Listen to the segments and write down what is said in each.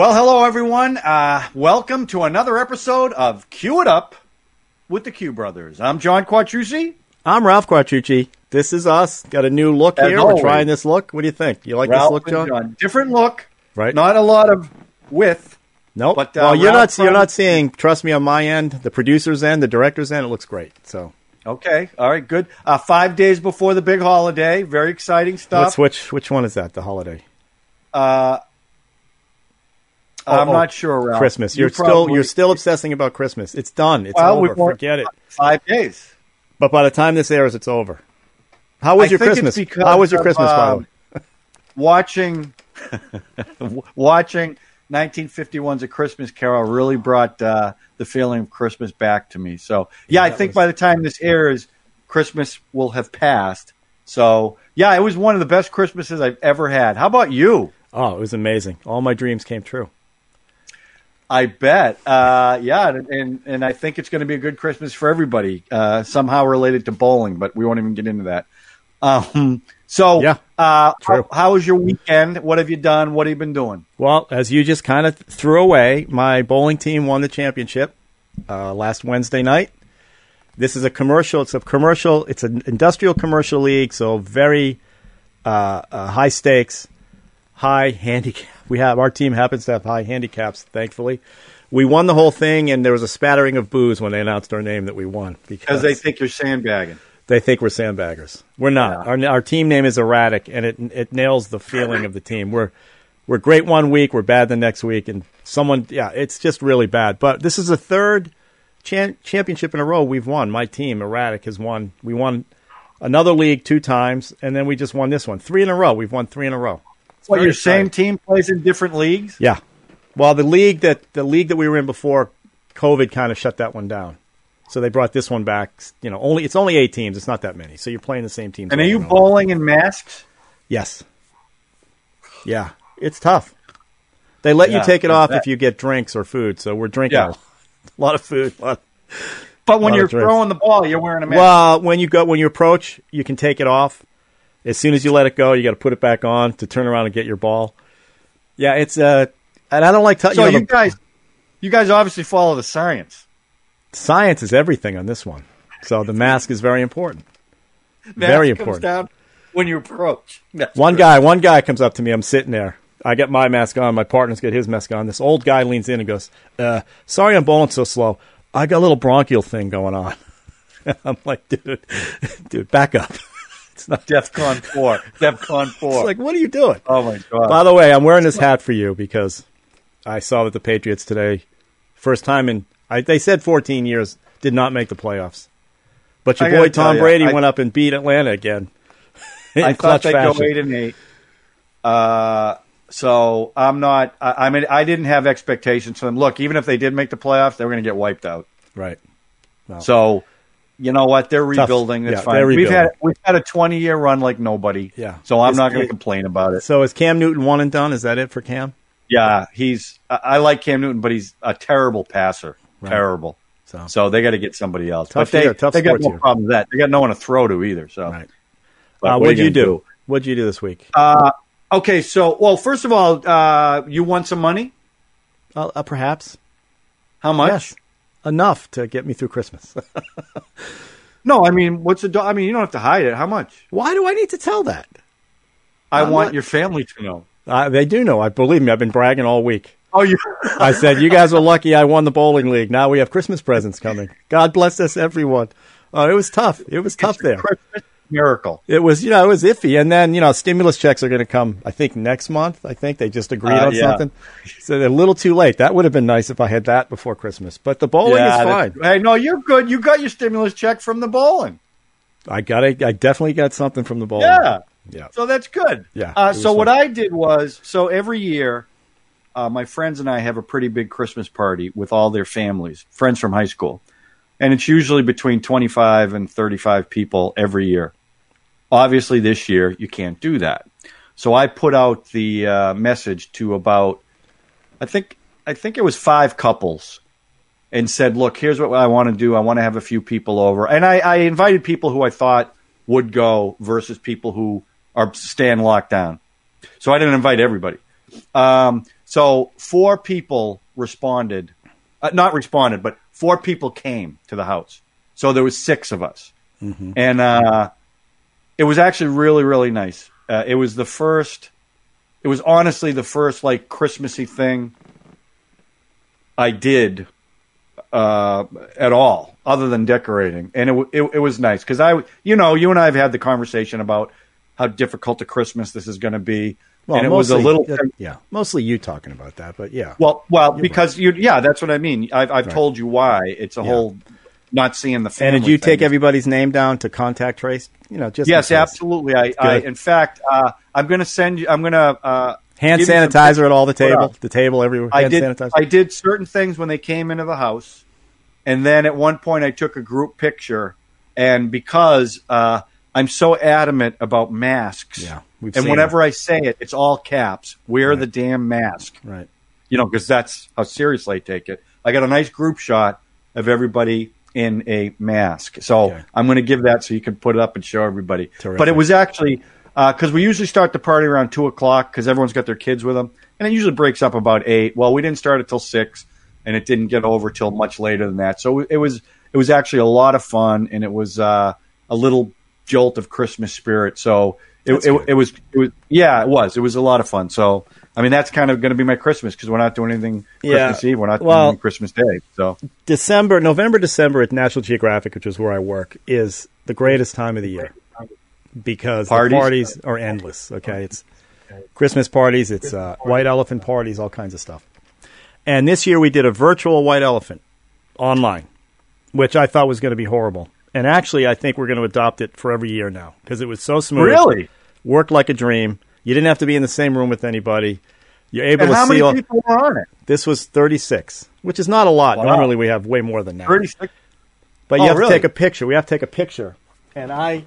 Well, hello everyone. Uh, welcome to another episode of Cue It Up with the Q Brothers. I'm John Quattrucci. I'm Ralph Quattrucci. This is us. Got a new look As here. always. We're trying this look. What do you think? You like Ralph this look, and John? Different look, Right? Not a lot of width. nope. but, uh, well, you're Ralph not. You're not seeing. Trust me, on my end, the producer's end, the director's end, it looks great. So Okay, all right, good. Uh, five days before the big holiday, very exciting stuff. what's which? Which one is that? The holiday? Uh, Oh, oh, not sure, Ralph. Christmas. You You're still. probably- You're still obsessing about Christmas. It's done. It's Well, over. Forget it. five days. But by the time this airs, it's over. How was I your Christmas? How was your of, Christmas, by the um, watching watching 1951's A Christmas Carol really brought uh, the feeling of Christmas back to me. So yeah, I think was- by the time this airs, Christmas will have passed. So yeah, it was one of the best Christmases I've ever had. How about you? Oh, it was amazing. All my dreams came true. I bet. Uh, yeah, and, and and I think it's going to be a good Christmas for everybody. Uh, somehow related to bowling, but we won't even get into that. Um, so Yeah, uh, true. How, how was your weekend? What have you done? What have you been doing? Well, as you just kind of threw away, my bowling team won the championship uh, last Wednesday night. This is a commercial. It's a commercial. It's an industrial commercial league, so very uh, uh, high stakes, high handicap. We have our team happens to have high handicaps. Thankfully, we won the whole thing, and there was a spattering of boos when they announced our name that we won Because they think you're sandbagging. they think we're sandbaggers. We're not. Our, our team name is erratic, and it it nails the feeling of the team. We're we're great one week, we're bad the next week, and someone yeah, it's just really bad. But this is the third championship in a row we've won. My team, erratic, has won. We won another league two times, and then we just won this one three in a row. We've won three in a row. It's What very your same team plays in different leagues? Yeah. Well, the league that the league that we were in before COVID kind of shut that one down. So they brought this one back. You know, only it's only eight teams. It's not that many. So you're playing the same teams. And are you bowling in masks? Yes. Yeah, it's tough. They let Yeah, you take it off bet. if you get drinks or food. So we're drinking Yeah. a lot of food. a lot- But when you're throwing the ball, you're wearing a mask. Well, when you go when you approach, you can take it off. As soon as you let it go, you got to put it back on to turn around and get your ball. Yeah, it's uh, and I don't like telling so you, know, you the- guys, you guys obviously follow the science. science is everything on this one. So the mask is very important. Mask Very comes important. down when you approach. That's One good. guy, one guy comes up to me. I'm sitting there. I get my mask on. My partner's got his mask on. This old guy leans in and goes, uh, "Sorry, I'm bowling so slow. I got a little bronchial thing going on." I'm like, "Dude, dude, back up." It's not. DEFCON four. DEFCON four. It's like, what are you doing? oh my god. By the way, I'm wearing this hat for you because I saw that the Patriots today, first time in, I, they said 14 years, did not make the playoffs. But your boy Tom ya, Brady I- went up and beat Atlanta again. In I thought they'd fashion. go eight and eight. Uh, so I'm not. I, I mean, I didn't have expectations for them. Look, even if they did make the playoffs, they were going to get wiped out. Right. So, you know what? They're rebuilding. That's Yeah, fine. they're We've had we've had a 20 year run like nobody. Yeah. So I'm It's- not going to complain about it. So is Cam Newton one and done? Is that it for Cam? Yeah, he's. I, like Cam Newton, but he's a terrible passer. Terrible. So, So they got to get somebody else. Tough but they, year, tough they got no year. problem with that. They got no one to throw to either. So. right. Uh, what what'd you gonna do? What'd you do this week? Uh, okay, so well, first of all, uh, you won some money. Uh, uh, perhaps. How much? Yes. Enough to get me through Christmas. No, I mean, what's the? do- I mean, you don't have to hide it. How much? Why do I need to tell that? I I'm want not- your family to know. Uh, they do know. I believe me. I've been bragging all week. Oh, you. I said, "You guys are lucky. I won the bowling league. Now we have Christmas presents coming. God bless us, everyone." Oh, it was tough. It was tough there. Christmas miracle. It was, you know, it was iffy. And then, you know, stimulus checks are going to come. I think next month. I think they just agreed Uh, on yeah. something. So they're a little too late. That would have been nice if I had that before Christmas. But the bowling is fine. Hey, no, you're good. You got your stimulus check from the bowling. I got. it. I definitely got something from the bowling. Yeah. Yeah. So that's good. Yeah, Uh, so what. I did was, so every year, uh, my friends and I have a pretty big Christmas party with all their families, friends from high school, and it's usually between twenty-five and thirty-five people every year. Obviously, this year you can't do that. So I put out the uh, message to about, I think, I think it was five couples, and said, "Look, here's what I want to do. I want to have a few people over." And I, I invited people who I thought would go versus people who are staying locked down. So I didn't invite everybody. Um, So four people responded, uh, not responded, but four people came to the house. So there was six of us, and uh, it was actually really really nice. Uh, it was the first. It was honestly the first like Christmassy thing I did uh, at all, other than decorating, and it it, it was nice because I, you know, you and I have had the conversation about how difficult a Christmas this is going to be, and it was a little. yeah, mostly you talking about that, but yeah. well, well, because you, yeah, that's what I mean. I've, I've told you why. It's a Yeah. whole not seeing the family. and did you take everybody's name down to contact trace? You know, just Yes, absolutely. I, I in fact, uh, I'm going to send you. I'm going to uh, Hand give you some sanitizer at all the table, the table everywhere. I hand did. sanitizer. I did certain things when they came into the house, and then at one point I took a group picture, and because uh, I'm so adamant about masks, Yeah, and whenever I say it, it's all caps. Wear the damn mask, right. you know, because that's how seriously I take it. I got a nice group shot of everybody in a mask, so Okay. I'm going to give that so you can put it up and show everybody. Terrific. But it was actually because we usually start the party around two o'clock because everyone's got their kids with them, and it usually breaks up about eight. Well, we didn't start it till six, and it didn't get over till much later than that. So it was it was actually a lot of fun, and it was uh, a little jolt of Christmas spirit. So it, it, it was it was yeah, it was it was a lot of fun. So. I mean that's kind of going to be my Christmas because we're not doing anything Yeah. Christmas Eve. We're not Well- doing Christmas Day. So December, November, December at National Geographic, which is where I work, is the greatest time of the year because Parties? the parties are endless. Okay, it's Christmas parties, it's uh, white elephant parties, all kinds of stuff. And this year we did a virtual white elephant online, which I thought was going to be horrible. And actually, I think we're going to adopt it for every year now because it was so smooth. really, worked like a dream. You didn't have to be in the same room with anybody. You're able and to how see. many all- people were on it? this was 36, which is not a lot. Wow. Normally we have way more than that. Thirty six. But you Oh, have really? to take a picture. We have to take a picture. And I,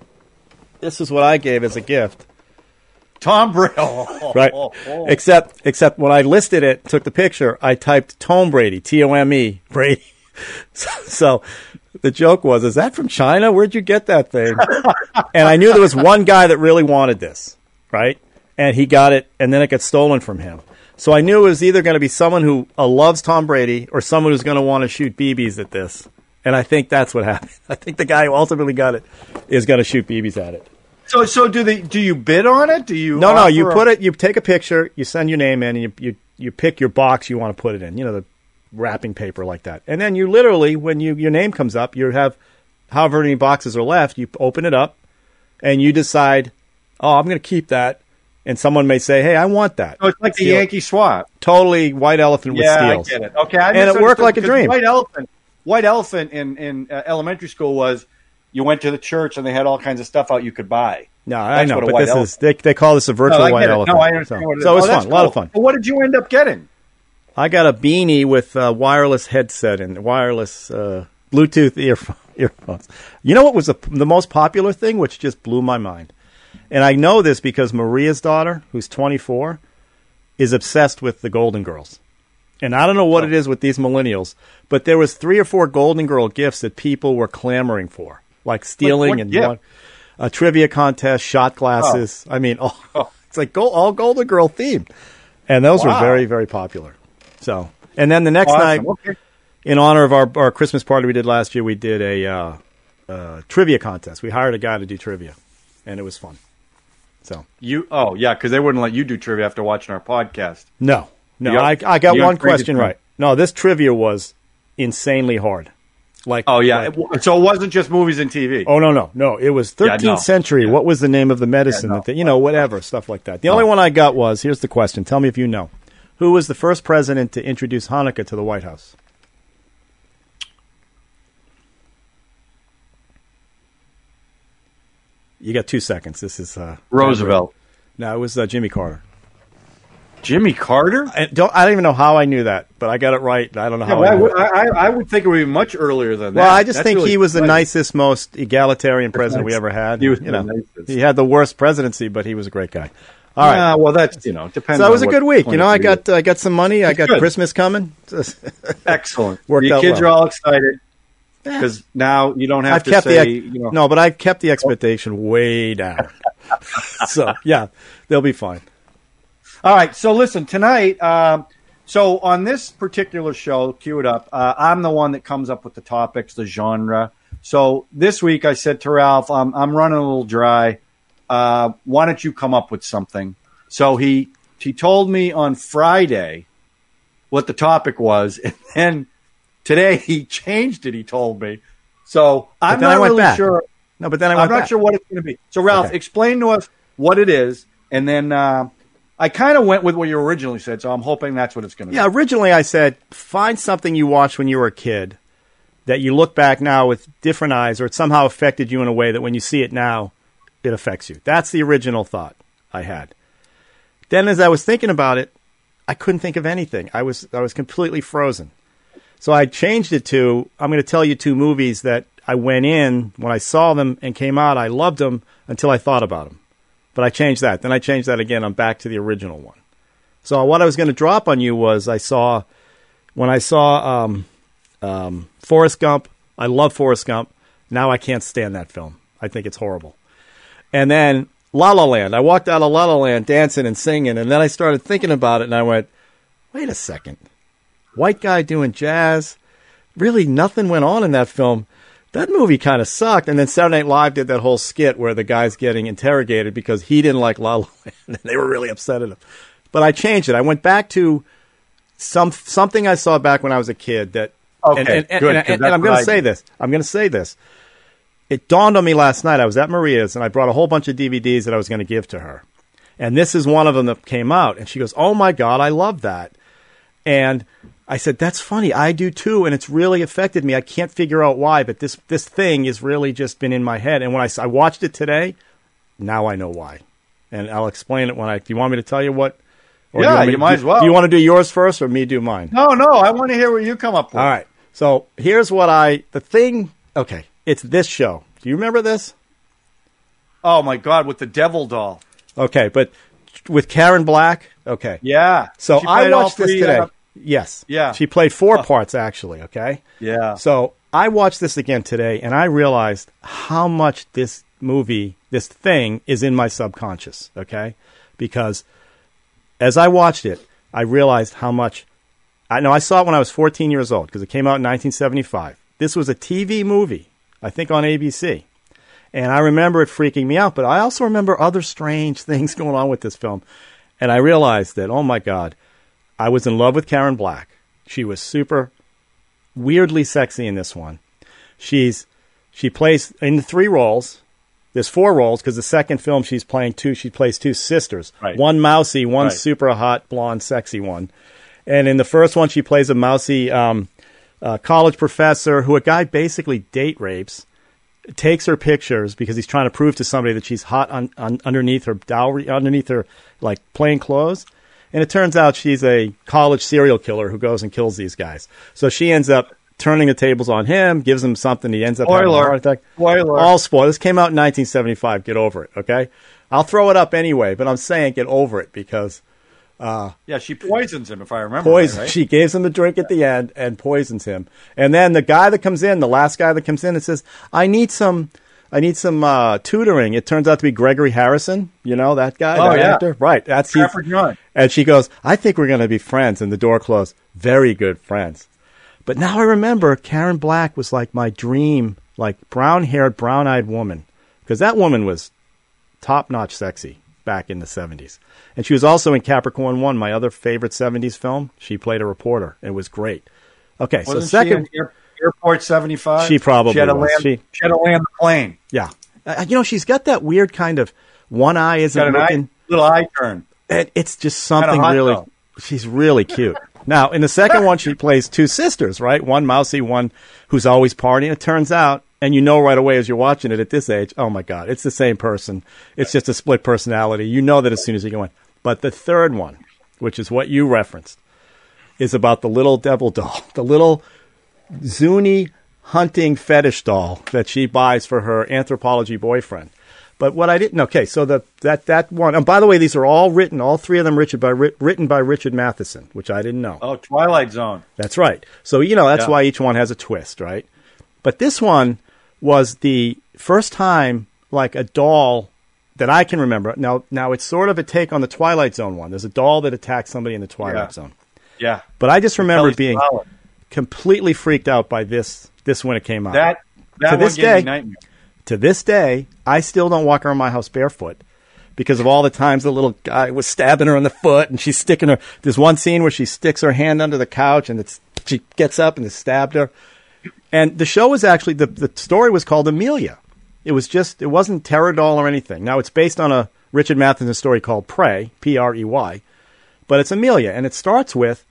this is what I gave as a gift. Tom Brady. Right. oh, oh. Except, except when I listed it, took the picture, I typed Tom Brady, T O M E, Brady. So, so the joke was, is that from China? Where'd you get that thing? and I knew there was one guy that really wanted this, right? And he got it, and then it got stolen from him. So I knew it was either going to be someone who uh, loves Tom Brady or someone who's going to want to shoot BBs at this. And I think that's what happened. I think the guy who ultimately got it is going to shoot BBs at it. So, so do they? Do you bid on it? Do you? No, no, you a- put it. You take a picture. You send your name in, and you you you pick your box you want to put it in. You know the wrapping paper like that, and then you literally, when you your name comes up, you have however many boxes are left. You open it up, and you decide, oh, I'm going to keep that. And someone may say, hey, I want that. So it's like the Steal it. Yankee swap. Totally white elephant with Yeah, steals. I get it. Okay, I And it worked like a dream. White elephant. White elephant in in uh, elementary school was you went to the church and they had all kinds of stuff out you could buy. No, I know, but this elephant- is they, they call this a virtual No, white it. elephant. No, I understand so, what it is. so it was Oh, that's fun, a lot of fun. But what did you end up getting? I got a beanie with a wireless headset and wireless uh, Bluetooth earphones. You know what was the, the most popular thing, which just blew my mind? And I know this because Maria's daughter, who's 24, is obsessed with the Golden Girls. And I don't know what it is with these millennials, but there was three or four Golden Girl gifts that people were clamoring for, like stealing what and one- a trivia contest, shot glasses. I mean, oh, Oh. it's like go, all Golden Girl themed, and those were very, very popular. So, and then the next Awesome. night, Okay. in honor of our, our Christmas party we did last year, we did a uh, uh, trivia contest. We hired a guy to do trivia, and it was fun. So, You oh yeah, because they wouldn't let you do trivia after watching our podcast. no, no, I, got- I got you one question right. No, this trivia was insanely hard. Like, Oh yeah, like- It- so it wasn't just movies and TV. Oh no no no! It was 13th no. century. What was the name of the medicine? Yeah, no. that they, you know, whatever stuff like that. The only one I got was here's the question. Tell me if you know. Who was the first president to introduce Hanukkah to the White House? You got two seconds. This is uh, Roosevelt, No, it was uh, Jimmy Carter. Jimmy Carter. I don't. I don't even know how I knew that, but I got it right. I don't know Yeah, how. well, I, would, it. I, I- would think it would be much earlier than that. Well, I just That's think really he was the nicest, most egalitarian president we ever had. He was you the know, nicest. he had the worst presidency, but he was a great guy. All right. Yeah, well, that's you know depends. So it was a good week. You know, I got I got some money. I got good. Christmas coming. excellent. Worked Your out kids well. are all excited because now you don't have I've to kept say the you know. no, but I've kept the expectation way down. so yeah, they'll be fine. All right. So listen tonight. Um, so on this particular show, cue it up. Uh, I'm the one that comes up with the topics, the genre. So this week I said to Ralph, I'm, I'm running a little dry. Uh, why don't you come up with something? So he he told me on Friday what the topic was, and then today he changed it. He told me. So I'm not really back. sure. No, but then I I'm not back. sure what it's going to be. So Ralph, Okay. explain to us what it is, and then uh, I kind of went with what you originally said. So I'm hoping that's what it's going to be. Yeah, originally I said find something you watched when you were a kid that you look back now with different eyes, or it somehow affected you in a way that when you see it now, it affects you. That's the original thought I had. Then, as I was thinking about it, I couldn't think of anything. I was I was completely frozen. So I changed it to I'm going to tell you two movies that I went in when I saw them and came out. I loved them until I thought about them. But I changed that. Then I changed that again. I'm back to the original one. So what I was going to drop on you was I saw when I saw um, um, Forrest Gump. I love Forrest Gump. Now I can't stand that film. I think it's horrible. And then La La Land. I walked out of La La Land dancing and singing, and then I started thinking about it, and I went, "Wait a second, white guy doing jazz. Really, nothing went on in that film. That movie kind of sucked." And then Saturday Night Live did that whole skit where the guy's getting interrogated because he didn't like La La Land, and they were really upset at him. But I changed it. I went back to some something I saw back when I was a kid that. Okay, and, and, and, good, and- 'cause and that's I'm going to say this. I'm going to say this. It dawned on me last night. I was at Maria's and I brought a whole bunch of DVDs that I was going to give to her. And this is one of them that came out. And she goes, Oh my God, I love that. And I said, That's funny. I do too. And it's really affected me. I can't figure out why, but this, this thing has really just been in my head. And when I, I watched it today, now I know why. And I'll explain it when I. Do you want me to tell you what? or Yeah, you to- might do- as well. Do you want to do yours first or me do mine? No, no, I want to hear what you come up with. All right. So here's what I. The thing. Okay. It's this show. Do you remember this? Oh my God, with the devil doll. Okay, but with Karen Black. Okay. Yeah. So I watched this today. uh, yes. Yeah. She played four parts actually. Okay. yeah. So I watched this again today, and I realized how much this movie, this thing, is in my subconscious. Okay, because as I watched it, I realized how much. I know I saw it when I was 14 years old because it came out in 1975. This was a TV movie, I think on ABC. And I remember it freaking me out, but I also remember other strange things going on with this film. And I realized that, oh my God, I was in love with Karen Black. She was super weirdly sexy in this one. She's she plays in three roles. There's four roles because the second film she's playing two. She plays two sisters. Right. One mousy, one Right. super hot, blonde, sexy one. And in the first one, she plays a mousy um, uh, college professor who a guy basically date rapes. Takes her pictures because he's trying to prove to somebody that she's hot on, on underneath her dowry, underneath her like plain clothes. And it turns out she's a college serial killer who goes and kills these guys. So she ends up turning the tables on him, gives him something. He ends up having a heart attack. Spoiler. All spoilers. This came out in 1975. Get over it, okay? I'll throw it up anyway, but I'm saying get over it because uh, Yeah, she poisons him, if I remember. poison. Right, right? She gives him a drink at the end and poisons him. And then the guy that comes in, the last guy that comes in, and says, "I need some, I need some uh, tutoring." It turns out to be Gregory Harrison. You know that guy, Oh, that yeah. actor, right? That's Trapper John. And she goes, "I think we're going to be friends." And the door closed. Very good friends. But now I remember Karen Black was like my dream, like brown-haired, brown-eyed woman, because that woman was top-notch sexy back in the 70s. And she was also in Capricorn 1, my other favorite 70s film. She played a reporter. It was great. Okay, so Wasn't second, in Air- Airport 75? She probably she had land. She- She, had to land plane. yeah. Uh, you know, she's got that weird kind of one eye isn't Got an looking. eye, little eye turn. it, it's just something hot, really. though. She's really cute. now, in the second one, she plays two sisters, right? One mousy, one who's always partying. It turns out, and you know right away as you're watching it at this age, oh my God, it's the same person. It's just a split personality. You know that as soon as you go in. But the third one, which is what you referenced, is about the little devil doll, the little Zuni hunting fetish doll that she buys for her anthropology boyfriend. But what I didn't okay, so the that that one. And by the way, these are all written, all three of them Richard by written by Richard Matheson, which I didn't know. Oh, Twilight Zone. That's right. So you know that's Yeah. why each one has a twist, right? But this one was the first time like a doll that I can remember. Now, now it's sort of a take on the Twilight Zone one. There's a doll that attacks somebody in the Twilight Yeah. Zone. Yeah. But I just remember being. Completely freaked out by this this when it came out. that that To this day- to this day, I still don't walk around my house barefoot because of all the times the little guy was stabbing her in the foot and she's sticking her. There's one scene where she sticks her hand under the couch and it's, she gets up and it stabbed her. And the show was actually the the story was called Amelia. It was just it wasn't Terror Doll or anything. Now it's based on a Richard Matheson story called Prey, P R E Y, but it's Amelia and it starts with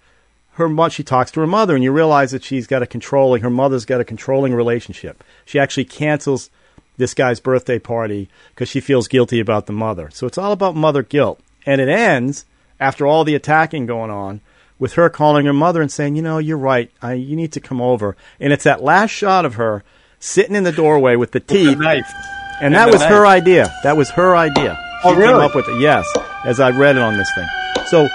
her mo- she talks to her mother and you realize that she's got a controlling her mother's got a controlling relationship she actually cancels this guy's birthday party because she feels guilty about the mother so it's all about mother guilt and it ends after all the attacking going on with her calling her mother and saying you know you're right I, you need to come over and it's that last shot of her sitting in the doorway with the teeth knife. and that the was knife. her idea. That was her idea. She Oh, came up with it. Yes, as I read it on this thing. So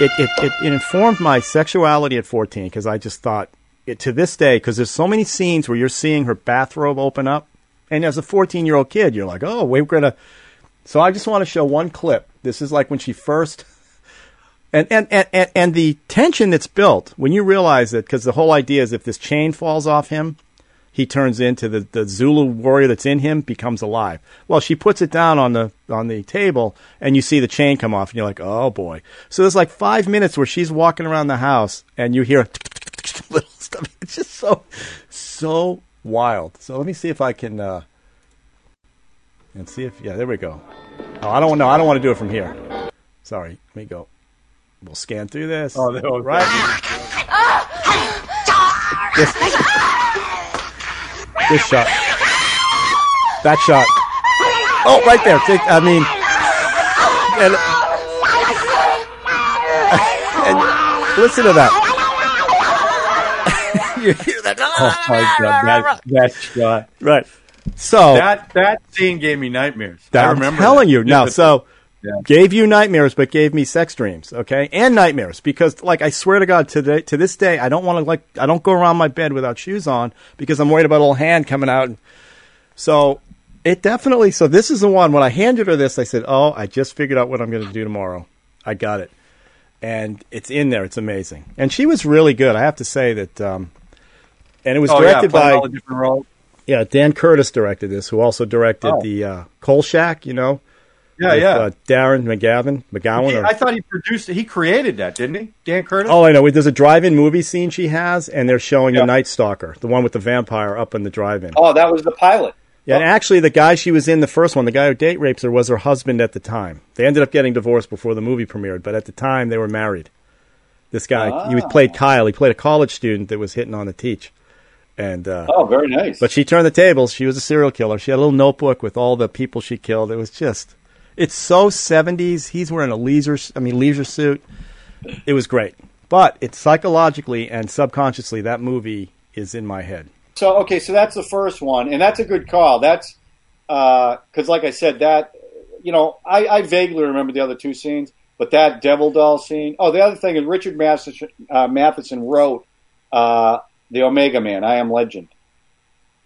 it it, it, it informed my sexuality at 14 because I just thought it, to this day because there's so many scenes where you're seeing her bathrobe open up, and as a 14 year old kid, you're like, oh, we're gonna. So I just want to show one clip. This is like when she first. And, and, and, and, and the tension that's built when you realize that, because the whole idea is if this chain falls off him, he turns into the, the Zulu warrior that's in him becomes alive. Well, she puts it down on the on the table, and you see the chain come off, and you're like, oh boy. So there's like five minutes where she's walking around the house, and you hear little stuff. It's just so so wild. So let me see if I can uh, and see if yeah, there we go. Oh, I don't know. I don't want to do it from here. Sorry. Let me go. We'll scan through this. Oh, there was- right. this, this shot. That shot. Oh, right there. I mean, and, and listen to that. you hear that? Oh my god, that, that shot. Right. So That that scene gave me nightmares. that- I I'm telling that. you now. So Yeah. gave you nightmares, but gave me sex dreams. Okay, and nightmares because, like, I swear to God, to the, to this day, I don't want to like I don't go around my bed without shoes on because I'm worried about a little hand coming out. So it definitely. So this is the one. When I handed her this, I said, "Oh, I just figured out what I'm going to do tomorrow. I got it." And it's in there. It's amazing. And she was really good. I have to say that. Um, and it was Oh directed playing by all the different roles. yeah, Dan Curtis directed this, who also directed Oh. the uh, Kolchak. You know, Yeah, with, yeah. Uh, Darren McGavin, McGowan. He- or- I thought he produced it. He created that, didn't he? Dan Curtis. oh, I know. There's a drive-in movie scene she has, and they're showing Yeah. the Night Stalker, the one with the vampire, up in the drive-in. Oh, that was the pilot. Yeah, and actually, the guy she was in the first one, the guy who date rapes her, was her husband at the time. They ended up getting divorced before the movie premiered, but at the time they were married. This guy, he Ah. played Kyle. He played a college student that was hitting on the teach, and uh, Oh, very nice. But she turned the tables. She was a serial killer. She had a little notebook with all the people she killed. It was just, it's so 70s. He's wearing a leisure, I mean, leisure suit. It was great. But it's psychologically and subconsciously, that movie is in my head. So okay, so that's the first one, and that's a good call. That's because, like I said, that you know, I, I vaguely remember the other two scenes, but that Devil Doll scene. Oh, the other thing is Richard Matheson, uh, Matheson wrote uh, the Omega Man, I Am Legend.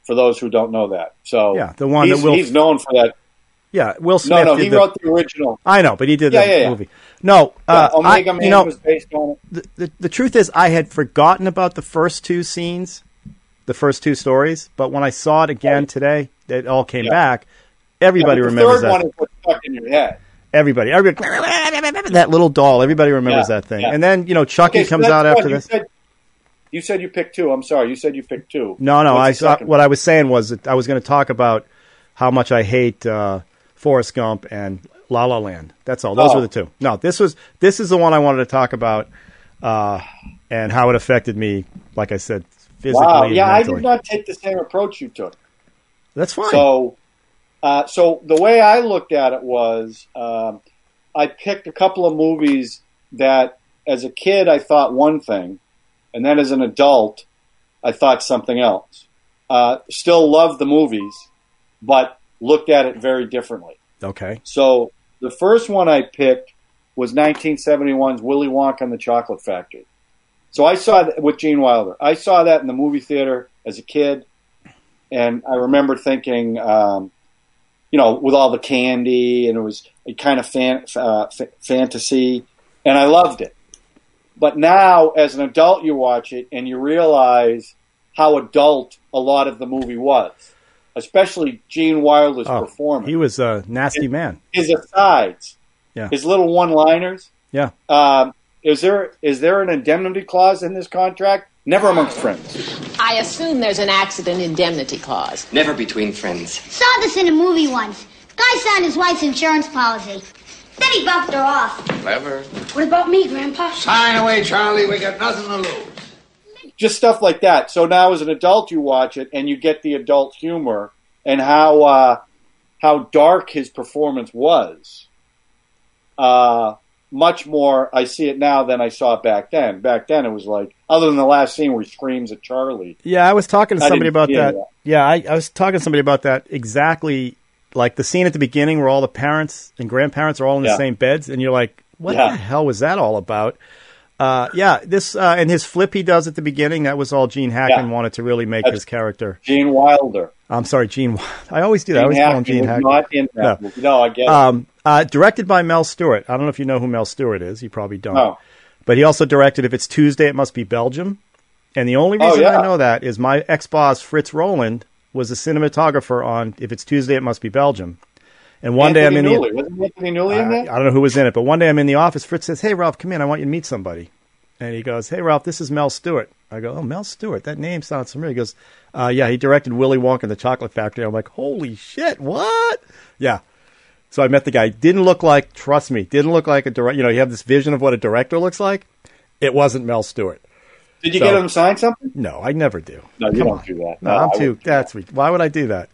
For those who don't know that, so Yeah, the one he's, that Will- he's known for that. Yeah, Will No, Smith. no, did he the- wrote the original. I know, but he did Yeah, the yeah, yeah. movie. No, uh, Omega I, Man you know, was based on it. the, the, the truth is, I had forgotten about the first two scenes, the first two stories. But when I saw it again Right. today, it all came back. Everybody remembers the third that. one is what's stuck in your head. Everybody, everybody, that little doll. Everybody remembers that thing. And then you know, Chucky Okay, so comes out after you this. Said, you said you picked two. I'm sorry. You said you picked two. No, no. I What's the saw, what I was saying was that I was going to talk about how much I hate uh, Forrest Gump and La La Land. That's all. Those Oh. were the two. No, this was this is the one I wanted to talk about, uh, and how it affected me. Like I said, physically. Wow. Yeah, I did not take the same approach you took. That's fine. So, uh, so the way I looked at it was, um, I picked a couple of movies that, as a kid, I thought one thing, and then as an adult, I thought something else. Uh, still love the movies, but looked at it very differently. okay. So the first one I picked was 1971's Willy Wonka and the Chocolate Factory. So I saw that with Gene Wilder. I saw that in the movie theater as a kid, and I remember thinking, um, you know, with all the candy and it was a kind of fan, uh, f- fantasy, and I loved it. But now, as an adult, you watch it and you realize how adult a lot of the movie was, especially Gene Wilder's Oh, performance. he was a nasty man. his asides, Yeah. his little one-liners. Yeah. Um, is there is there an indemnity clause in this contract? Never amongst friends. I assume there's an accident indemnity clause. Never between friends. Saw this in a movie once. Guy signed his wife's insurance policy. Then he bumped her off. Clever. What about me, Grandpa? Sign away, Charlie. We got nothing to lose. Just stuff like that. So now, as an adult, you watch it and you get the adult humor and how uh, how dark his performance was. Uh, much more, I see it now than I saw it back then. Back then, it was like, other than the last scene where he screams at Charlie. Yeah, I was talking to somebody about that. that. Yeah, I, I was talking to somebody about that exactly. Like the scene at the beginning where all the parents and grandparents are all in the same beds, and you're like, "What Yeah. the hell was that all about?" Uh, yeah, this uh, and his flip he does at the beginning. That was all Gene Hackman Yeah. wanted to really make That's- his character. Gene Wilder. I'm sorry, Gene. I always do that. I Gene always call him Gene Hackman. not in that No. movie. No, I get it. Um, uh, directed by Mel Stuart. I don't know if you know who Mel Stuart is. You probably don't. No. But he also directed If It's Tuesday, It Must Be Belgium. And the only Oh, reason yeah. I know that is my ex boss, Fritz Roland, was a cinematographer on If It's Tuesday, It Must Be Belgium. And one day I'm in Newley. the. Wasn't Anthony Newley in I, that? I don't know who was in it, but one day I'm in the office. Fritz says, Hey, Ralph, come in. I want you to meet somebody. And he goes, Hey, Ralph, this is Mel Stuart. I go, Oh, Mel Stuart. That name sounds familiar. He goes, uh, Yeah, he directed Willy Wonka and the Chocolate Factory. I'm like, Holy shit, what? Yeah. So I met the guy. Didn't look like, trust me, didn't look like a director. You know, you have this vision of what a director looks like. It wasn't Mel Stuart. Did you So- get him to sign something? No, I never do. No, you Come don't on. do that. No, No, I'm too. That's why would I do that?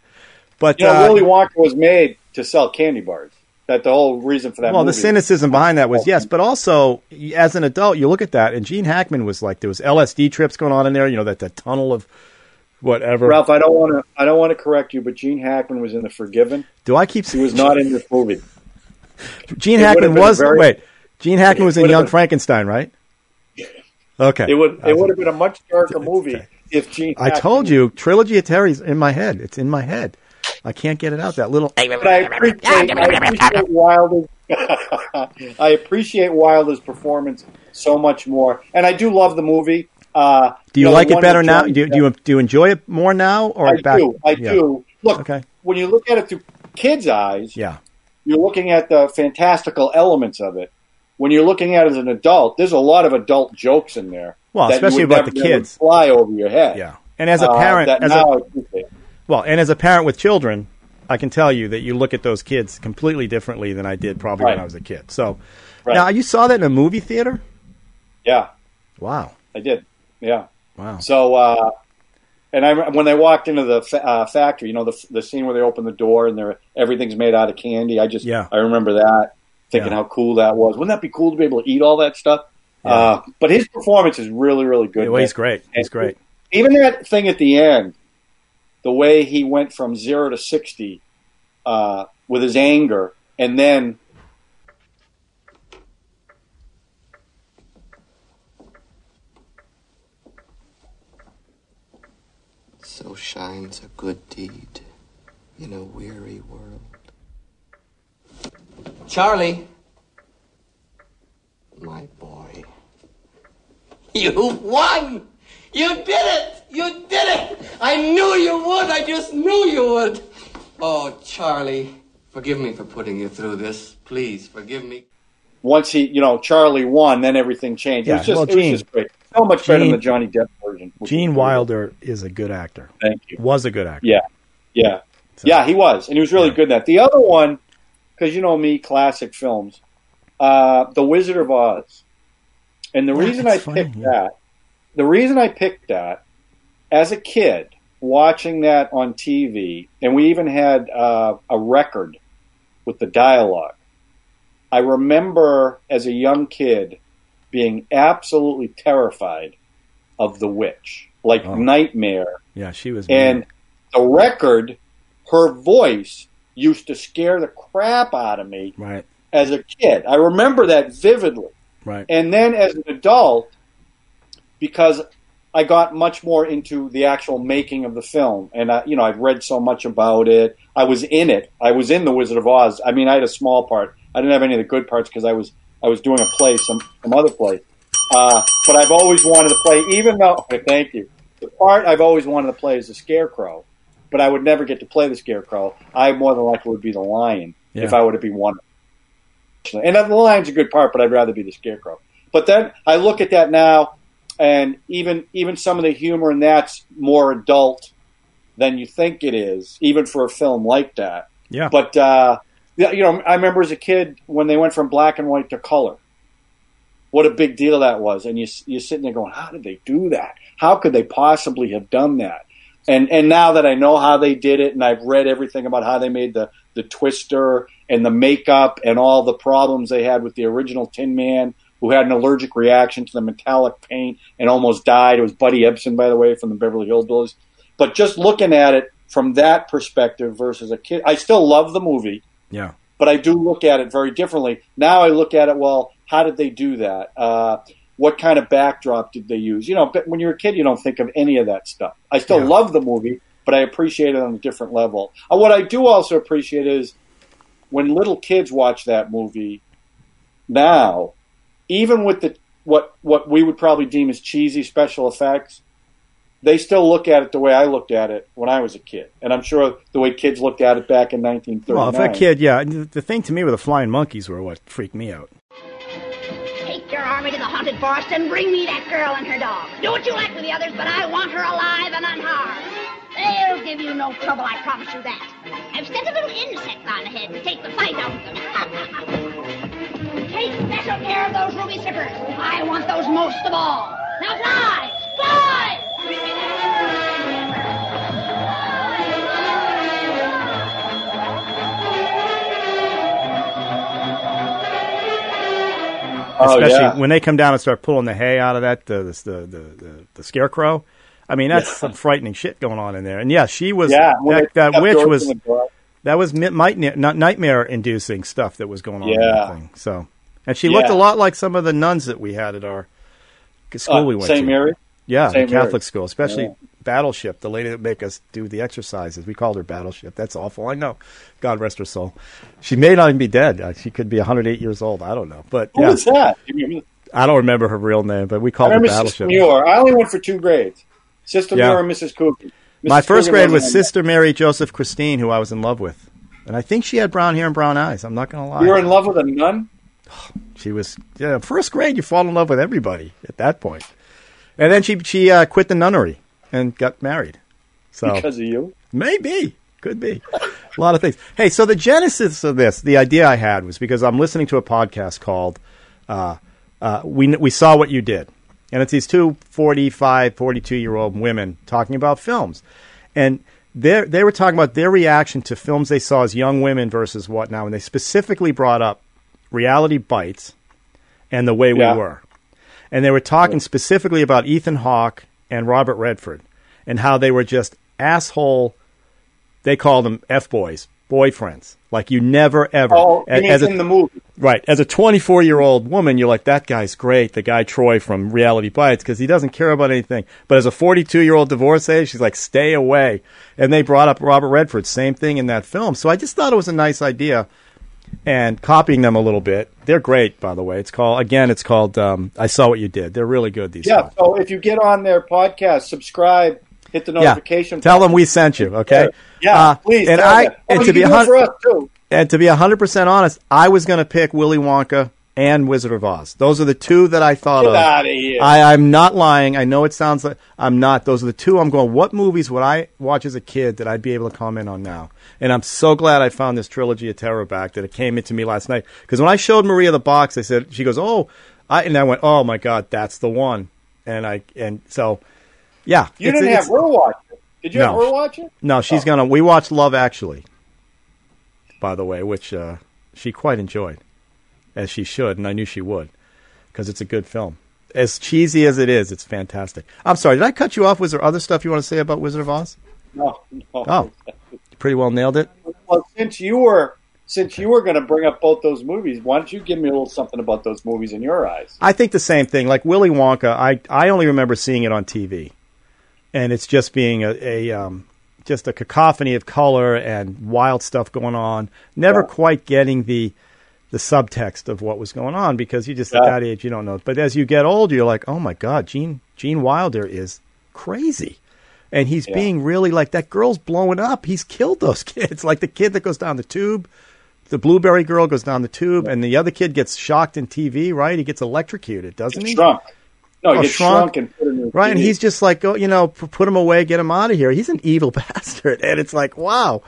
But You know, uh, Willy Wonka was made to sell candy bars. That the whole reason for that. well, the cynicism behind that was yes, but also as an adult, you look at that, and Gene Hackman was like there was LSD trips going on in there. You know that the tunnel of whatever. Ralph, I don't want to. I don't want to correct you, but Gene Hackman was in The Forgiven. do I keep He was not in this movie. Gene it Hackman was very- wait. Gene Hackman was in Young been- Frankenstein, right? Okay. It would. It would have been a much darker movie if Gene. I told you, trilogy of Terror's in my head. It's in my head. I can't get it out. That little. But I appreciate, I appreciate Wilder's. I appreciate Wilder's performance so much more, and I do love the movie. Uh, Do you know, like it better now? Johnny Do you, do you do you enjoy it more now or I back? do. I yeah. do. Look, Okay. when you look at it through kids' eyes, Yeah. you're looking at the fantastical elements of it. When you're looking at it as an adult, there's a lot of adult jokes in there. Well, that you especially would about never- the kids. fly over your head. Yeah. And as a Uh, parent, that as now a, I appreciate. Well, and as a parent with children, I can tell you that you look at those kids completely differently than I did probably when I was a kid. So Right. now you saw that in a movie theater? Yeah, Wow. I did. Yeah. Wow. So, uh, and I when they walked into the fa- uh, factory, you know, the the scene where they open the door and they're everything's made out of candy. I just, Yeah. I remember that, thinking Yeah. how cool that was. Wouldn't that be cool to be able to eat all that stuff? Uh, but his performance is really, really good. Yeah, well, he's great. He's And great. Even that thing at the end, the way he went from zero to sixty uh, with his anger, and then So shines a good deed in a weary world. Charlie! My boy. You won! You did it! You did it! I knew you would! I just knew you would! Oh, Charlie, forgive me for putting you through this. Please, forgive me. once he, you know, Charlie won, then everything changed. Yeah, it was just, well, it was just great. So much better than the Johnny Depp version. Gene was- Wilder is a good actor. Thank you. Was a good actor. Yeah, yeah, yeah. He was, and he was really Yeah. good at that. The other one, because you know me, classic films, uh, The Wizard of Oz, and the Yeah, reason I funny, picked yeah. that, the reason I picked that, as a kid watching that on TV, and we even had uh, a record with the dialogue. I remember as a young kid being absolutely terrified of the witch, like Oh. nightmare Yeah, she was. and mean. the record, her voice used to scare the crap out of me right, as a kid. I remember that vividly. right. And then as an adult, because I got much more into the actual making of the film, and I, you know, I've read so much about it. I was in it. I was in the Wizard of Oz. I mean, I had a small part. I didn't have any of the good parts because I was I was doing a play, some some other play. Uh, but I've always wanted to play, even though. Thank you. The part I've always wanted to play is the Scarecrow, but I would never get to play the Scarecrow. I more than likely would be the Lion Yeah. if I were to be one. And the Lion's a good part, but I'd rather be the Scarecrow. But then I look at that now, and even even some of the humor in that's more adult than you think it is, even for a film like that. Yeah. But uh, you know, I remember as a kid when they went from black and white to color. What a big deal that was, and you you're sitting there going, "How did they do that? How could they possibly have done that?" And and now that I know how they did it, and I've read everything about how they made the the twister and the makeup and all the problems they had with the original Tin Man, who had an allergic reaction to the metallic paint and almost died. It was Buddy Ebsen, by the way, from the Beverly Hillbillies. But just looking at it from that perspective versus a kid, I still love the movie Yeah. but I do look at it very differently. Now I look at it, well, how did they do that? Uh, what kind of backdrop did they use? You know, but when you're a kid, you don't think of any of that stuff. I still Yeah. love the movie, but I appreciate it on a different level. Uh, what I do also appreciate is when little kids watch that movie now, even with the what what we would probably deem as cheesy special effects, they still look at it the way I looked at it when I was a kid, and I'm sure the way kids looked at it back in 1939. Well, if a kid, yeah, the thing to me with the flying monkeys were what freaked me out. Take your army to the haunted forest and bring me that girl and her dog. Do what you like with the others, but I want her alive and unharmed. They'll give you no trouble, I promise you that. I've sent a little insect on ahead to take the fight out of them. care of those ruby slippers. I want those most of all. Now fly! Fly! Oh, Especially yeah. when they come down and start pulling the hay out of that, the the the, the, the, the scarecrow. I mean, that's Yeah. some frightening shit going on in there. And yeah, she was Yeah, that, that witch was in the dark. that was mi- nightmare not nightmare inducing stuff that was going on in that Yeah. thing. So, and she looked a lot like some of the nuns that we had at our school Uh, we went St. to. Mary. Yeah, St. the Catholic Mary. school, especially Yeah. Battleship, the lady that make us do the exercises. We called her Battleship. That's awful. I know. God rest her soul. She may not even be dead. Uh, She could be 108 years old. I don't know. But Who yeah, was that? I don't remember her real name, but we called her Sister Battleship. Muir. I only went for two grades. Sister Yeah. Muir and Mrs. Coogan. My first Coogan grade was Sister Mary Joseph Christine, who I was in love with. And I think she had brown hair and brown eyes. I'm not going to lie. You were in love with a nun? She was yeah. First grade, you fall in love with everybody at that point, and then she she uh, quit the nunnery and got married. So Because of you? maybe could be a lot of things. Hey, so the genesis of this, the idea I had was because I'm listening to a podcast called uh, uh, "We We Saw What You Did," and it's these two 45, 42 year old women talking about films, and they they were talking about their reaction to films they saw as young women versus what now, and they specifically brought up Reality Bites and The Way Yeah. We Were, and they were talking specifically about Ethan Hawke and Robert Redford and how they were just asshole. They called them f boys, boyfriends. Like you never ever. Oh, as a- in the movie. Right. As a 24 year old woman, you're like, that guy's great. The guy Troy from Reality Bites, because he doesn't care about anything. But as a 42 year old divorcee, she's like, stay away. And they brought up Robert Redford, same thing in that film. So I just thought it was a nice idea and copying them a little bit. They're great, by the way. It's called, again, it's called, um, I Saw What You Did. They're really good, these Yeah, guys. so if you get on their podcast, subscribe, hit the notification. Yeah. Tell them we sent you, okay? Yeah, Uh, please. And I, and to you be can a do for hundred, us too. and to be 100% honest, I was going to pick Willy Wonka and Wizard of Oz. Those are the two that I thought Get of. outta here. I, I'm not lying. I know it sounds like I'm not. Those are the two I'm going, what movies would I watch as a kid that I'd be able to comment on now? And I'm so glad I found this trilogy of terror back that it came into me last night. Because when I showed Maria the box, I said, she goes, oh, I, and I went, oh my God, that's the one. And I, and so, yeah. You didn't have her watch it. Did you No. have her watch it? no, she's Oh. gonna. We watched Love Actually, by the way, which uh, she quite enjoyed, as she should, and I knew she would, because it's a good film. As cheesy as it is, it's fantastic. I'm sorry, did I cut you off? Was there other stuff you want to say about Wizard of Oz? No, no. Oh, pretty well nailed it. Well, since you were since you were going to bring up both those movies, why don't you give me a little something about those movies in your eyes? I think the same thing. Like Willy Wonka, I I only remember seeing it on TV, and it's just being a, a um, just a cacophony of color and wild stuff going on. Never Yeah. quite getting the the subtext of what was going on because you just at that age you don't know. But as you get older, you're like, oh my god, Gene Gene Wilder is crazy. And he's Yeah. being really like that girl's blowing up. He's killed those kids. Like the kid that goes down the tube, the blueberry girl goes down the tube, and the other kid gets shocked in TV, right? He gets electrocuted, doesn't he? Shrunk. No, Oh, he gets shrunk. shrunk. and put in the Right, and he's just like, oh, you know, put him away, get him out of here. He's an evil bastard, and it's like, wow.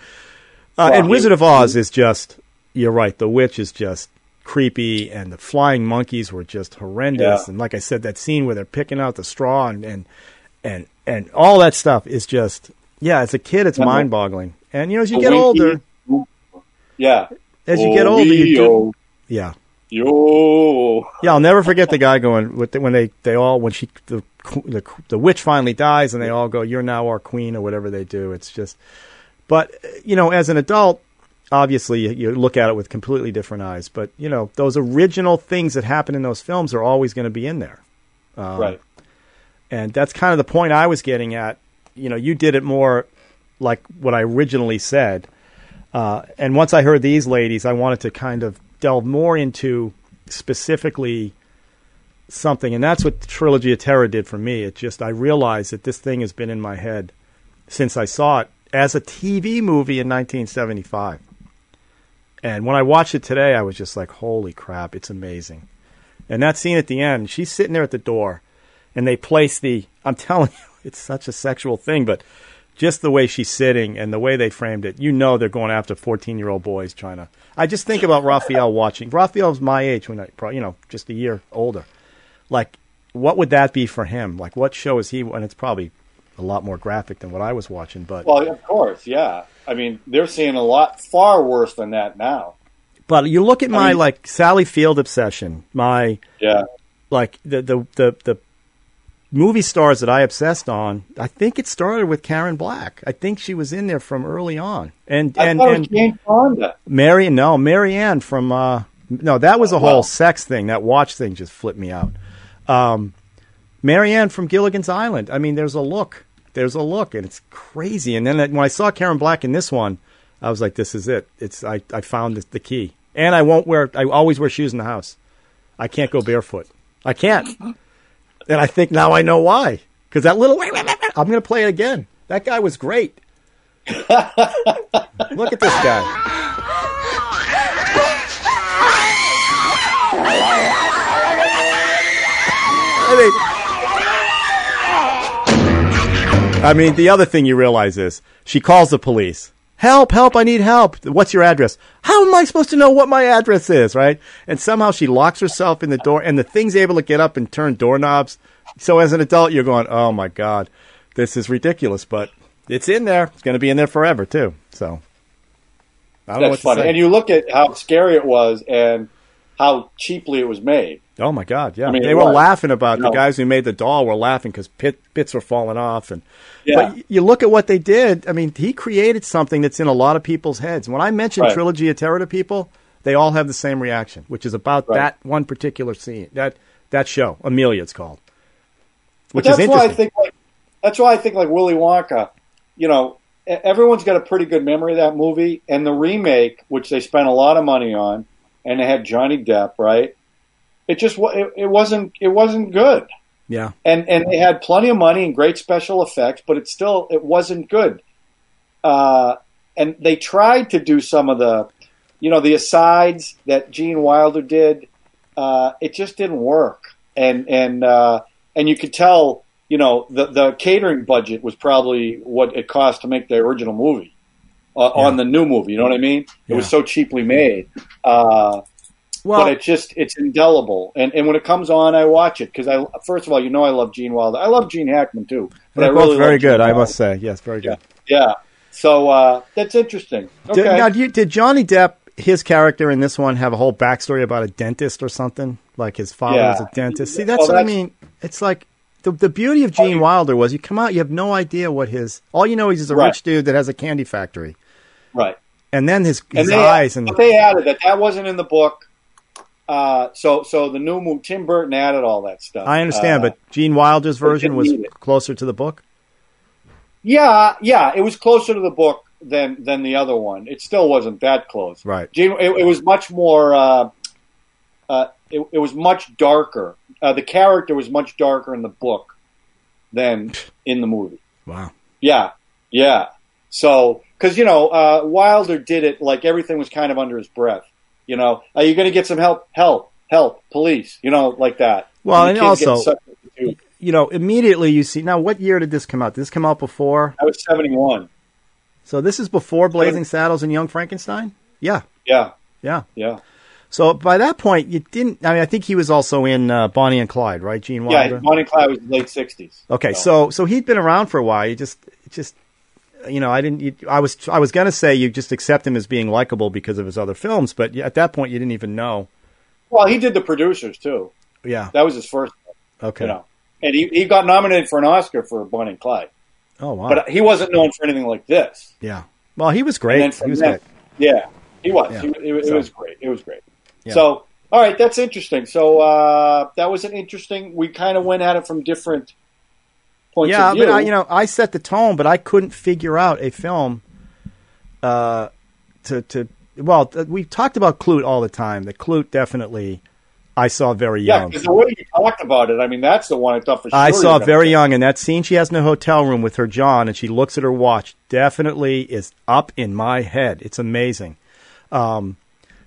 Uh, Well, and Wizard of Oz is just, you're right. The witch is just creepy, and the flying monkeys were just horrendous. Yeah. And like I said, that scene where they're picking out the straw and and and, and all that stuff is just, yeah. As a kid, it's mind boggling. And you know, as you get older, yeah. as you get older, you do, yeah. Yo. Yeah, I'll never forget the guy going with the, when they they all when she the, the the witch finally dies and they all go you're now our queen or whatever they do. It's just, but you know, as an adult, obviously you, look at it with completely different eyes. But you know, those original things that happen in those films are always going to be in there, Um, right. and that's kind of the point I was getting at. You know, you did it more like what I originally said. Uh, and once I heard these ladies, I wanted to kind of delve more into specifically something, and that's what the Trilogy of Terror did for me. It just I realized that this thing has been in my head since I saw it as a TV movie in 1975. And when I watched it today, I was just like, "Holy crap, it's amazing!" And that scene at the end, she's sitting there at the door, and they place the. I'm telling you, it's such a sexual thing, but just the way she's sitting and the way they framed it, you know they're going after 14 year old boys trying to. I just think about Raphael watching. Raphael's my age when I, you know, just a year older. Like, what would that be for him? Like, what show is he? And it's probably a lot more graphic than what I was watching, but Well, of course, yeah. I mean, they're seeing a lot far worse than that now. but you look at my mean- like Sally Field obsession, my Yeah. like the the the the movie stars that I obsessed on. I think it started with Karen Black. I think she was in there from early on, and I and and Jane Fonda. Mary no Mary Ann from uh no that was a whole sex thing. That watch thing just flipped me out. Um, Mary Ann from Gilligan's Island. I mean, there's a look. There's a look, and it's crazy. And then when I saw Karen Black in this one, I was like, "This is it. It's I, I found the, key." And I won't wear. I always wear shoes in the house. I can't go barefoot. I can't. And I think now I know why. Because that little. I'm going to play it again. That guy was great. Look at this guy. I mean, I mean, the other thing you realize is she calls the police. Help, help, I need help. What's your address? How am I supposed to know what my address is, right? And somehow she locks herself in the door and the thing's able to get up and turn doorknobs. So as an adult, you're going, oh my God, this is ridiculous, but it's in there. It's going to be in there forever, too. So I don't know what funny. And you look at how scary it was and how cheaply it was made. Oh my God! Yeah, I mean, they were was. laughing about the No. guys who made the doll were laughing because pit, bits were falling off, and Yeah. but you look at what they did. I mean, he created something that's in a lot of people's heads. When I mention Right. trilogy of terror to people, they all have the same reaction, which is about Right. that one particular scene that that show. Amelia, it's called, which that's is why I interesting. think like that's why I think like Willy Wonka, you know, everyone's got a pretty good memory of that movie and the remake, which they spent a lot of money on, and it had Johnny Depp, right? It just it, it wasn't it wasn't good, yeah, and and they had plenty of money and great special effects, but it still it wasn't good. Uh, and they tried to do some of the, you know, the asides that Gene Wilder did. Uh, it just didn't work, and and uh, and you could tell, you know, the the catering budget was probably what it cost to make the original movie uh, on the new movie. You know what I mean? It was so cheaply made. Uh, well, but it just it's indelible, and and when it comes on, I watch it because I first of all, you know, I love Gene Wilder. I love Gene Hackman too, but they're I really both very Gene good. I Wilder. must say, yes, very good. Yeah. So uh, that's interesting. Okay. Did, now, you, did Johnny Depp, his character in this one, have a whole backstory about a dentist or something? Like his father Yeah. was a dentist. See, that's Well, what I mean. It's like the the beauty of Gene Wilder was you come out, you have no idea what his. All you know is he's a Right. rich dude that has a candy factory, right. And then his, his and they, eyes and but they added that that wasn't in the book. Uh, so so the new movie, Tim Burton added all that stuff. I understand, Uh, but Gene Wilder's version was closer to the book. yeah, yeah, it was closer to the book than than the other one. It still wasn't that close. Right. Gene, it, it was much more. Uh, uh, it, it was much darker. Uh, the character was much darker in the book than in the movie. Wow. Yeah, yeah. So, because you know, uh, Wilder did it like everything was kind of under his breath. You know, are you going to get some help? Help! Help! Police! You know, like that. Well, the and also- You know, immediately you see. Now, what year did this come out? Did this come out before? I was seventy one. So this is before Blazing Saddles and Young Frankenstein. Yeah, Yeah, yeah. yeah, So by that point, you didn't. I mean, I think he was also in uh, Bonnie and Clyde, right? Gene Wilder. yeah. Bonnie and Clyde was late sixties. Okay, so so he'd been around for a while. You just just you know, I didn't. You, I was I was gonna say you just accept him as being likable because of his other films, but at that point you didn't even know. well, he did the producers too. Yeah. That was his first. Okay. You know, and he, he got nominated for an Oscar for Bonnie and Clyde, Oh wow. but he wasn't known for anything like this. yeah. Well, he was great. He was great. Yeah, he was. Yeah. He, it, it So- was great. It was great. Yeah. So, all right, that's interesting. So uh, that was an interesting. We kind of went at it from different points Yeah, of view. but I, you know, I set the tone, but I couldn't figure out a film. Uh, to to well, th- we talked about Klute all the time. The Klute definitely, I saw very yeah, young. because the way you talked about it, I mean, that's the one I thought for sure. I saw very young, and that scene she has in the hotel room with her John, and she looks at her watch, definitely is up in my head. It's amazing. Um,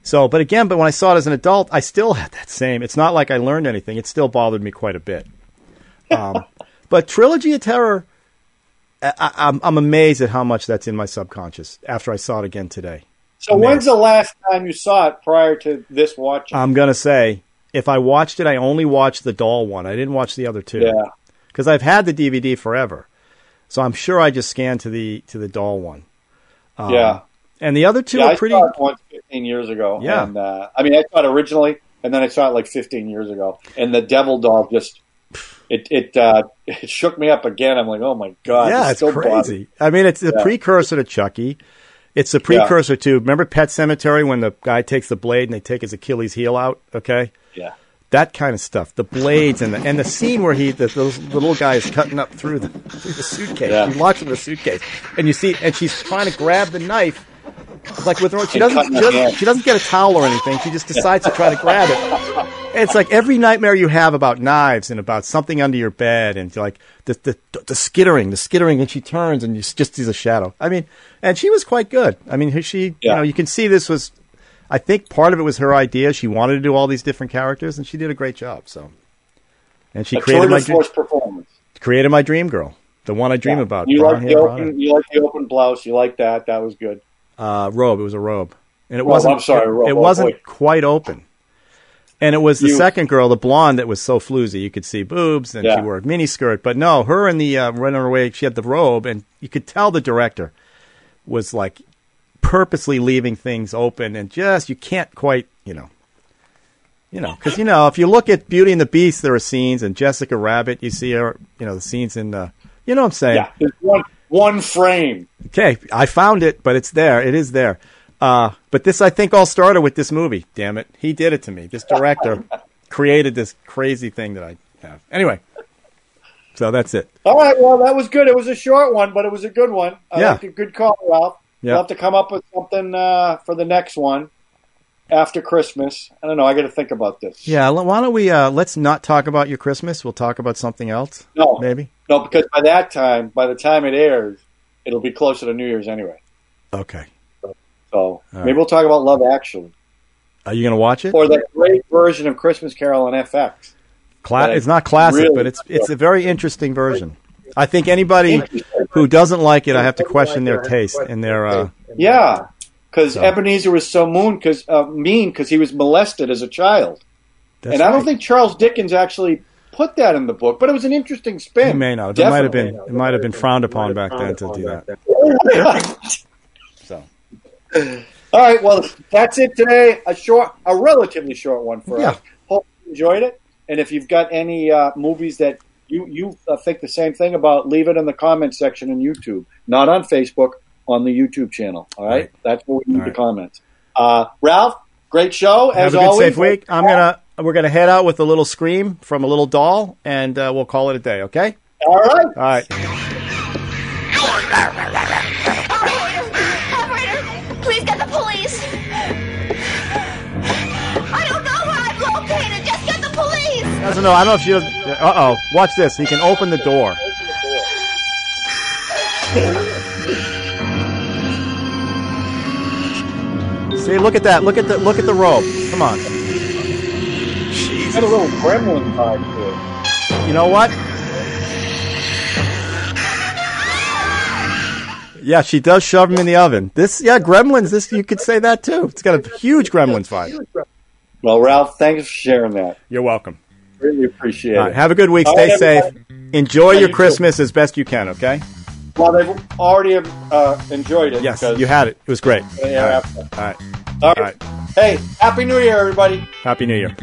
so, but again, but when I saw it as an adult, I still had that same. It's not like I learned anything. It still bothered me quite a bit. Um, but Trilogy of Terror, I, I, I'm, I'm amazed at how much that's in my subconscious after I saw it again today. So when's the last time you saw it prior to this watching? I'm gonna say if I watched it, I only watched the doll one. I didn't watch the other two. yeah, because I've had the DVD forever. So I'm sure I just scanned to the to the doll one. Um, yeah. and the other two yeah, are I pretty. saw it once 15 years ago. Yeah. And, uh, I mean, I saw it originally, and then I saw it like 15 years ago. And the Devil Dog just it it uh, it shook me up again. I'm like, oh my god, yeah, it's bothers crazy. I mean, it's the Yeah. precursor to Chucky. It's the precursor to remember Pet Sematary when the guy takes the blade and they take his Achilles heel out. Okay, Yeah. that kind of stuff. The blades and the and the scene where he the, the, the little guy is cutting up through the through the suitcase. Yeah. He locks in the suitcase, and you see, and she's trying to grab the knife. Like with her, she doesn't, she doesn't, she doesn't get a towel or anything. She just decides to try to grab it. It's like every nightmare you have about knives and about something under your bed and like the the, the skittering, the skittering, and she turns and you just sees a shadow. I mean, and she was quite good. I mean, she, you Yeah. know, you can see this was. I think part of it was her idea. She wanted to do all these different characters, and she did a great job. So, and she A created my de dr- force performance. created my dream girl, the one I dream Yeah. about. You like the open, you like the open blouse. You like that. That was good. Uh, robe. It was a robe, and it Robe, wasn't. I'm sorry, it, robe. it Oh, wasn't boy. quite open. And it was the You- second girl, the blonde, that was so floozy. You could see boobs, and she wore a mini skirt. But no, her and the uh, running away, she had the robe, and you could tell the director was like purposely leaving things open, and just you can't quite, you know, you know, because you know if you look at Beauty and the Beast, there are scenes, and Jessica Rabbit, you see her, you know, the scenes in, the, you know, what I'm saying. Yeah, there's one one frame. Okay, I found it, but it's there. It is there. Uh, but this, I think, all started with this movie. Damn it, he did it to me. This director created this crazy thing that I have. Anyway, so that's it. All right, well, that was good. It was a short one, but it was a good one. I Yeah. a good call, Ralph. Yeah. We'll have to come up with something uh, for the next one after Christmas. I don't know. I got to think about this. Yeah, why don't we? Uh, let's not talk about your Christmas. We'll talk about something else. No, maybe. No, because by that time, by the time it airs, it'll be closer to New Year's anyway. Okay. So right. maybe we'll talk about Love Actually Are you going to watch it? or that great version of Christmas Carol on FX. Cla- it's not classic, really- but it's it's a very interesting version. I think anybody who doesn't like it, I have to question their taste and their. Uh, Yeah, because So. Ebenezer was so moon because uh, mean because he was molested as a child, that's and I don't right. think Charles Dickens actually put that in the book, but it was an interesting spin. You may not. It might have been. It might have been frowned upon back then to do that. So. All right, well, that's it today. A short, a relatively short one for Yeah. us. Hope you enjoyed it. And if you've got any uh, movies that you you uh, think the same thing about, leave it in the comment section on YouTube, not on Facebook, on the YouTube channel. All right, that's where we need All the right. comments. Uh, Ralph, great show Have as a good, always. safe week. I'm gonna we're gonna head out with a little scream from a little doll, and uh, we'll call it a day. Okay. All right. All right. Operator, please get the police. I don't know where I'm located. Just get the police. Doesn't know. I don't know if she. Uh oh. Watch this. He can open the door. See, look at that. Look at the look at the rope. Come on. Got a little gremlin vibe to it. You know what? Yeah, she does shove him in the oven. This, yeah, Gremlins. This you could say that too. It's got a huge Gremlins vibe. Well, Ralph, thanks for sharing that. You're welcome. Really appreciate All it. have a good week. All Stay right, safe. everybody. Enjoy Yeah, your you too. Christmas as best you can. Okay. Well, they've already uh, enjoyed it. Yes, you had it. It was great. Yeah, All right. All right. All right. Hey, happy New Year, everybody. Happy New Year.